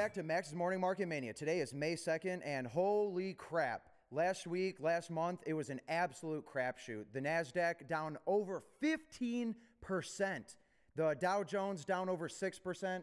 back to Max's Morning Market Mania. Today is May 2nd, and holy crap. Last week, last month, it was an absolute crapshoot. The NASDAQ down over 15%. The Dow Jones down over 6%,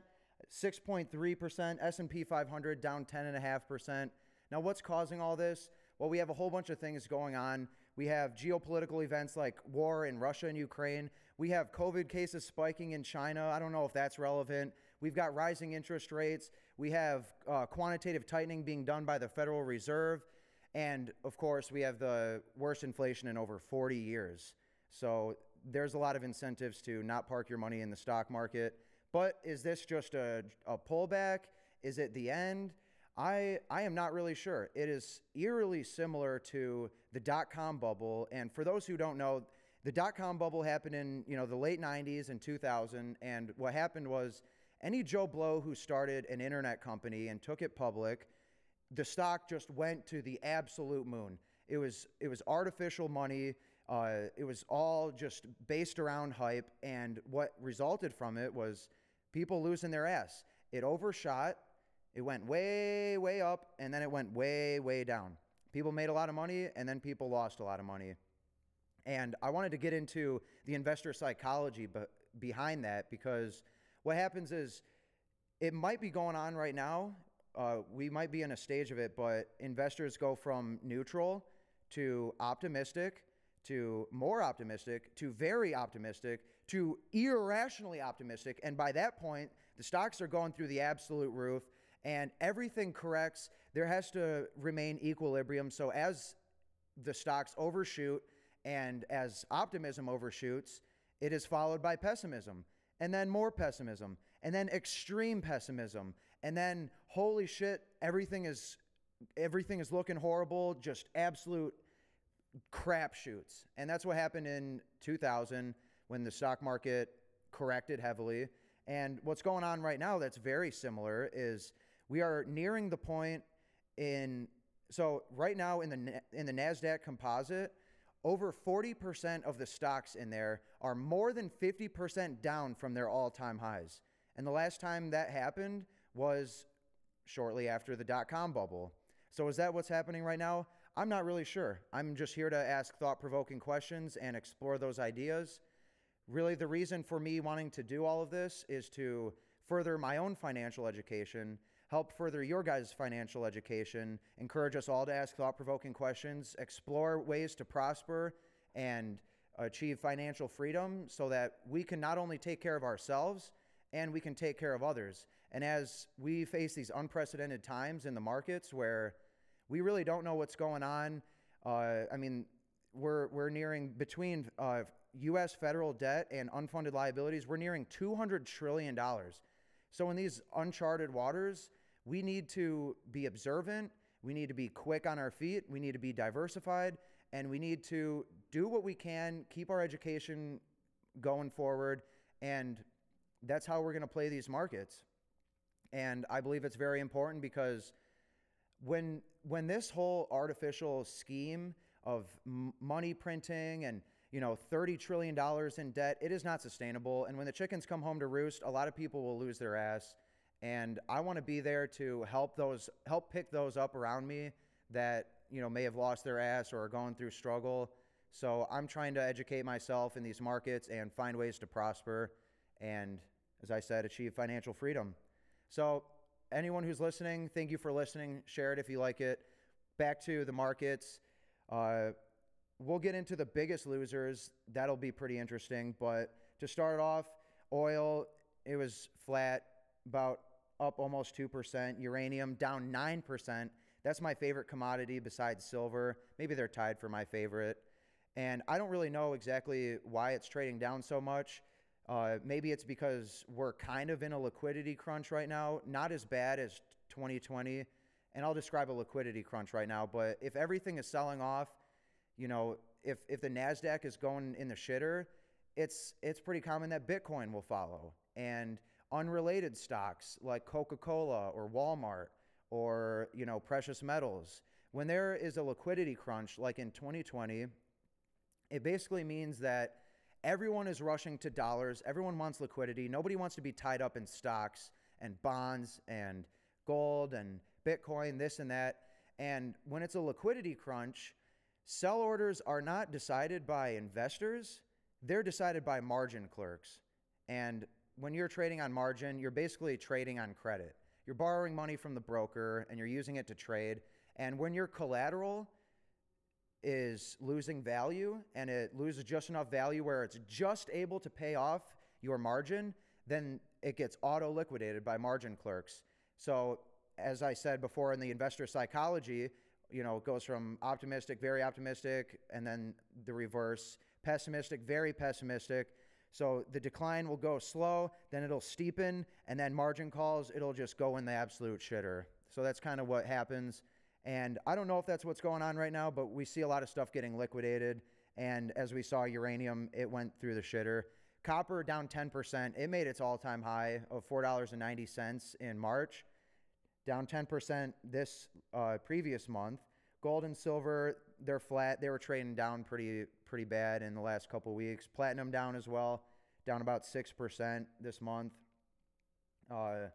6.3%. S&P 500 down 10.5%. Now, what's causing all this? Well, we have a whole bunch of things going on. We have geopolitical events like war in Russia and Ukraine. We have COVID cases spiking in China. I don't know if that's relevant. We've got rising interest rates. We have uh, quantitative tightening being done by the Federal Reserve. And of course, we have the worst inflation in over 40 years. So there's a lot of incentives to not park your money in the stock market. But is this just a, a pullback? Is it the end? I, I am not really sure. It is eerily similar to the dot com bubble. And for those who don't know, the dot com bubble happened in you know the late 90s and 2000. And what happened was any Joe Blow who started an internet company and took it public, the stock just went to the absolute moon. It was it was artificial money. Uh, it was all just based around hype. And what resulted from it was people losing their ass. It overshot it went way, way up, and then it went way, way down. People made a lot of money, and then people lost a lot of money. And I wanted to get into the investor psychology behind that because what happens is it might be going on right now. Uh, we might be in a stage of it, but investors go from neutral to optimistic to more optimistic to very optimistic to irrationally optimistic. And by that point, the stocks are going through the absolute roof and everything corrects. There has to remain equilibrium. So as the stocks overshoot and as optimism overshoots, it is followed by pessimism and then more pessimism and then extreme pessimism and then holy shit everything is everything is looking horrible just absolute crapshoots. And that's what happened in 2000 when the stock market corrected heavily. And what's going on right now that's very similar is we are nearing the point in so right now in the in the Nasdaq Composite, over 40% of the stocks in there are more than 50% down from their all-time highs. And the last time that happened was shortly after the dot com bubble. So is that what's happening right now? I'm not really sure. I'm just here to ask thought-provoking questions and explore those ideas. Really the reason for me wanting to do all of this is to further my own financial education, help further your guys' financial education, encourage us all to ask thought provoking questions, explore ways to prosper and achieve financial freedom so that we can not only take care of ourselves and we can take care of others. And as we face these unprecedented times in the markets where we really don't know what's going on, uh, I mean, we're, we're nearing between uh, U.S. federal debt and unfunded liabilities, we're nearing $200 trillion. So, in these uncharted waters, we need to be observant. We need to be quick on our feet. We need to be diversified. And we need to do what we can, keep our education going forward. And that's how we're going to play these markets. And I believe it's very important because when, when this whole artificial scheme of money printing and you know, $30 trillion in debt. It is not sustainable. And when the chickens come home to roost, a lot of people will lose their ass. And I want to be there to help those, help pick those up around me that, you know, may have lost their ass or are going through struggle. So I'm trying to educate myself in these markets and find ways to prosper and, as I said, achieve financial freedom. So, anyone who's listening, thank you for listening. Share it if you like it. Back to the markets. Uh, We'll get into the biggest losers. That'll be pretty interesting. But to start off, oil, it was flat, about up almost 2%. Uranium down 9%. That's my favorite commodity besides silver. Maybe they're tied for my favorite. And I don't really know exactly why it's trading down so much. Uh, maybe it's because we're kind of in a liquidity crunch right now, not as bad as 2020. And I'll describe a liquidity crunch right now. But if everything is selling off, you know, if if the Nasdaq is going in the shitter, it's it's pretty common that Bitcoin will follow and unrelated stocks like Coca-Cola or Walmart or you know precious metals. When there is a liquidity crunch like in 2020, it basically means that everyone is rushing to dollars, everyone wants liquidity, nobody wants to be tied up in stocks and bonds and gold and Bitcoin, this and that. And when it's a liquidity crunch, sell orders are not decided by investors, they're decided by margin clerks. And when you're trading on margin, you're basically trading on credit. You're borrowing money from the broker and you're using it to trade. And when your collateral is losing value and it loses just enough value where it's just able to pay off your margin, then it gets auto liquidated by margin clerks. So, as I said before in the investor psychology, you know, it goes from optimistic, very optimistic, and then the reverse, pessimistic, very pessimistic. So the decline will go slow, then it'll steepen, and then margin calls, it'll just go in the absolute shitter. So that's kind of what happens. And I don't know if that's what's going on right now, but we see a lot of stuff getting liquidated. And as we saw uranium, it went through the shitter. Copper down 10%. It made its all time high of $4.90 in March, down 10% this uh, previous month. Gold and silver, they're flat. They were trading down pretty pretty bad in the last couple weeks. Platinum down as well, down about 6% this month. Uh,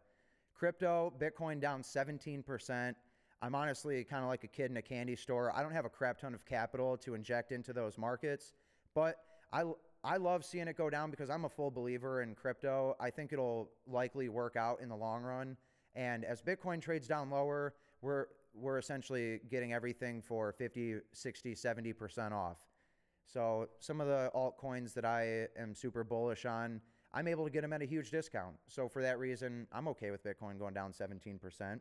crypto, Bitcoin down 17%. I'm honestly kind of like a kid in a candy store. I don't have a crap ton of capital to inject into those markets, but I, I love seeing it go down because I'm a full believer in crypto. I think it'll likely work out in the long run. And as Bitcoin trades down lower, we're, we're essentially getting everything for 50, 60, 70% off. So some of the altcoins that I am super bullish on, I'm able to get them at a huge discount. So for that reason, I'm okay with Bitcoin going down 17%.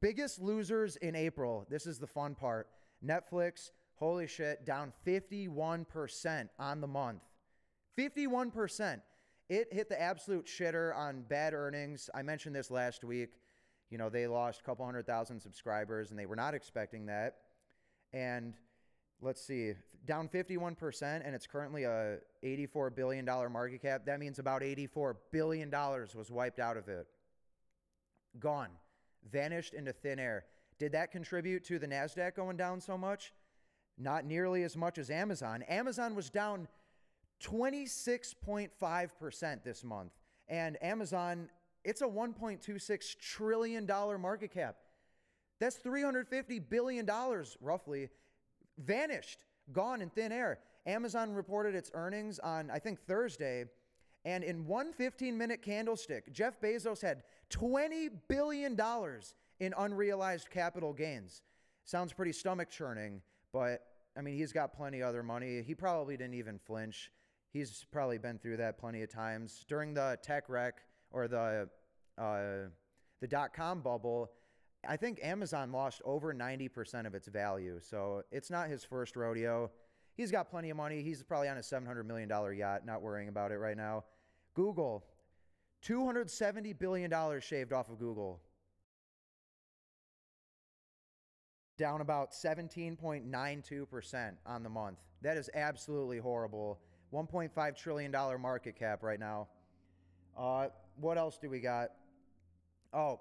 Biggest losers in April. This is the fun part. Netflix, holy shit, down 51% on the month. 51%. It hit the absolute shitter on bad earnings. I mentioned this last week. You know, they lost a couple hundred thousand subscribers and they were not expecting that. And let's see, down 51%, and it's currently a $84 billion market cap. That means about $84 billion was wiped out of it. Gone, vanished into thin air. Did that contribute to the NASDAQ going down so much? Not nearly as much as Amazon. Amazon was down 26.5% this month. And Amazon, it's a $1.26 trillion market cap. That's $350 billion roughly vanished, gone in thin air. Amazon reported its earnings on, I think, Thursday. And in one 15 minute candlestick, Jeff Bezos had $20 billion in unrealized capital gains. Sounds pretty stomach churning, but I mean, he's got plenty other money. He probably didn't even flinch. He's probably been through that plenty of times. During the tech wreck or the, uh, the dot com bubble, I think Amazon lost over 90% of its value. So it's not his first rodeo. He's got plenty of money. He's probably on a $700 million yacht, not worrying about it right now. Google, $270 billion shaved off of Google. Down about 17.92% on the month. That is absolutely horrible. $1.5 trillion market cap right now. Uh, what else do we got? Oh,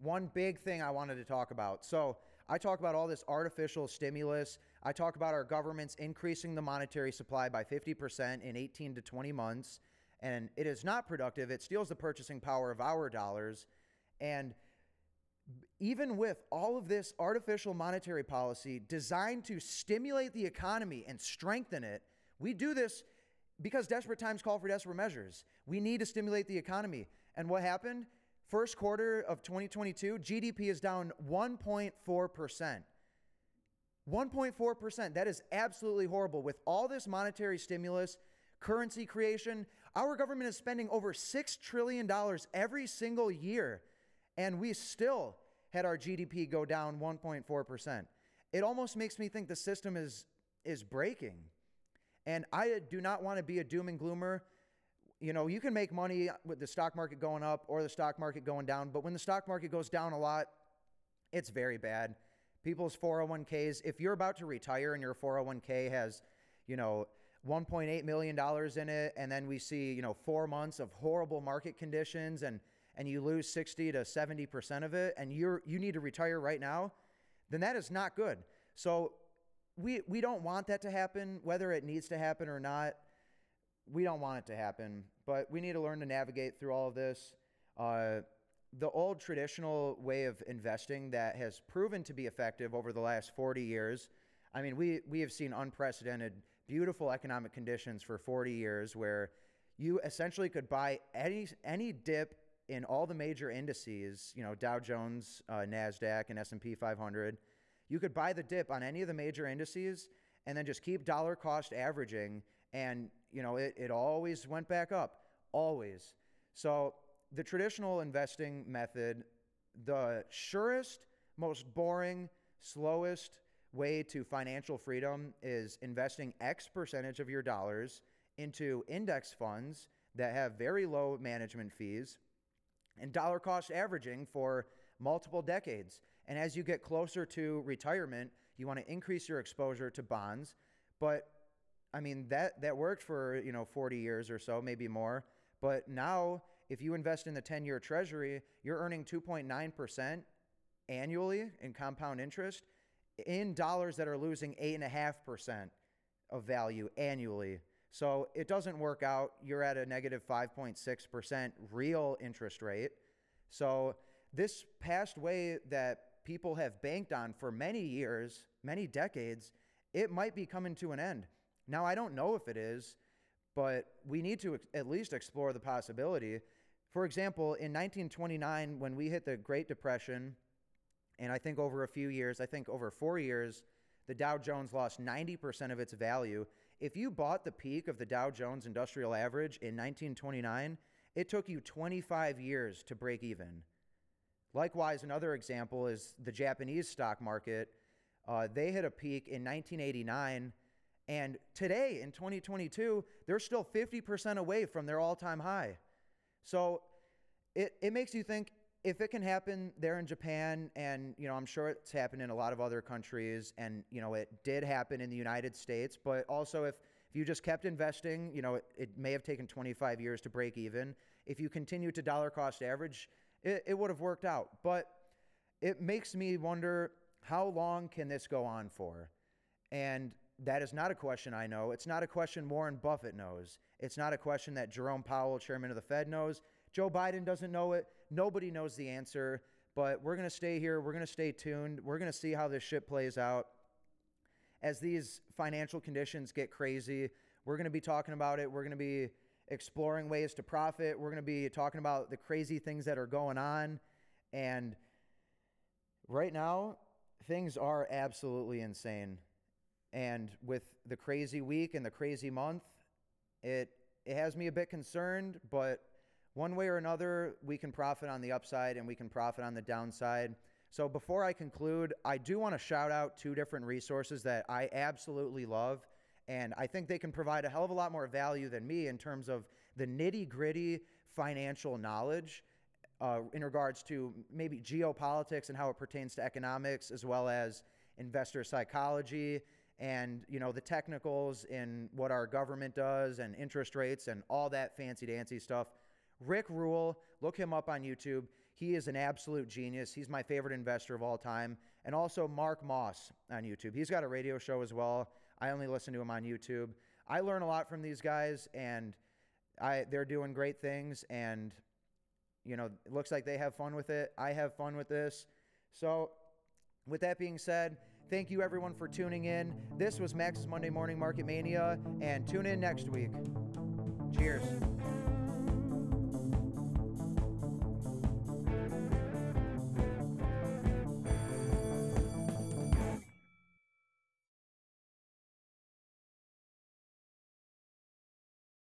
one big thing I wanted to talk about. So, I talk about all this artificial stimulus. I talk about our government's increasing the monetary supply by 50% in 18 to 20 months. And it is not productive. It steals the purchasing power of our dollars. And even with all of this artificial monetary policy designed to stimulate the economy and strengthen it, we do this because desperate times call for desperate measures. We need to stimulate the economy. And what happened? First quarter of 2022, GDP is down 1.4%. 1.4%. That is absolutely horrible. With all this monetary stimulus, currency creation, our government is spending over $6 trillion every single year, and we still had our GDP go down 1.4%. It almost makes me think the system is, is breaking. And I do not want to be a doom and gloomer you know, you can make money with the stock market going up or the stock market going down, but when the stock market goes down a lot, it's very bad. People's 401ks, if you're about to retire and your 401k has, you know, $1.8 million in it, and then we see, you know, four months of horrible market conditions and and you lose 60 to 70% of it and you're you need to retire right now, then that is not good. So we we don't want that to happen, whether it needs to happen or not we don't want it to happen, but we need to learn to navigate through all of this. Uh, the old traditional way of investing that has proven to be effective over the last 40 years. I mean, we, we have seen unprecedented, beautiful economic conditions for 40 years where you essentially could buy any, any dip in all the major indices, you know, Dow Jones, uh, Nasdaq, and S&P 500. You could buy the dip on any of the major indices and then just keep dollar cost averaging, and you know, it, it always went back up, always. So the traditional investing method, the surest, most boring, slowest way to financial freedom is investing X percentage of your dollars into index funds that have very low management fees and dollar cost averaging for multiple decades. And as you get closer to retirement, you want to increase your exposure to bonds. But I mean that that worked for, you know, 40 years or so, maybe more. But now if you invest in the 10-year treasury, you're earning 2.9% annually in compound interest in dollars that are losing 8.5% of value annually. So it doesn't work out. You're at a negative 5.6% real interest rate. So this past way that people have banked on for many years, many decades, it might be coming to an end. Now, I don't know if it is, but we need to at least explore the possibility. For example, in 1929, when we hit the Great Depression, and I think over a few years, I think over four years, the Dow Jones lost 90% of its value. If you bought the peak of the Dow Jones Industrial Average in 1929, it took you 25 years to break even. Likewise, another example is the Japanese stock market. Uh, they hit a peak in 1989, and today in 2022, they're still 50% away from their all time high. So it, it makes you think if it can happen there in Japan, and you know, I'm sure it's happened in a lot of other countries, and you know, it did happen in the United States, but also if, if you just kept investing, you know, it, it may have taken 25 years to break even. If you continue to dollar cost average, it, it would have worked out. But it makes me wonder how long can this go on for? And that is not a question I know. It's not a question Warren Buffett knows. It's not a question that Jerome Powell, chairman of the Fed, knows. Joe Biden doesn't know it. Nobody knows the answer. But we're going to stay here. We're going to stay tuned. We're going to see how this shit plays out. As these financial conditions get crazy, we're going to be talking about it. We're going to be exploring ways to profit. We're going to be talking about the crazy things that are going on. And right now, things are absolutely insane. And with the crazy week and the crazy month, it it has me a bit concerned, but one way or another, we can profit on the upside and we can profit on the downside. So before I conclude, I do want to shout out two different resources that I absolutely love and I think they can provide a hell of a lot more value than me in terms of the nitty gritty financial knowledge uh, in regards to maybe geopolitics and how it pertains to economics, as well as investor psychology and you know the technicals in what our government does and interest rates and all that fancy dancy stuff. Rick Rule, look him up on YouTube. He is an absolute genius. He's my favorite investor of all time. And also Mark Moss on YouTube. He's got a radio show as well. I only listen to them on YouTube. I learn a lot from these guys, and I they're doing great things. And you know, it looks like they have fun with it. I have fun with this. So, with that being said, thank you everyone for tuning in. This was Max's Monday Morning Market Mania, and tune in next week. Cheers.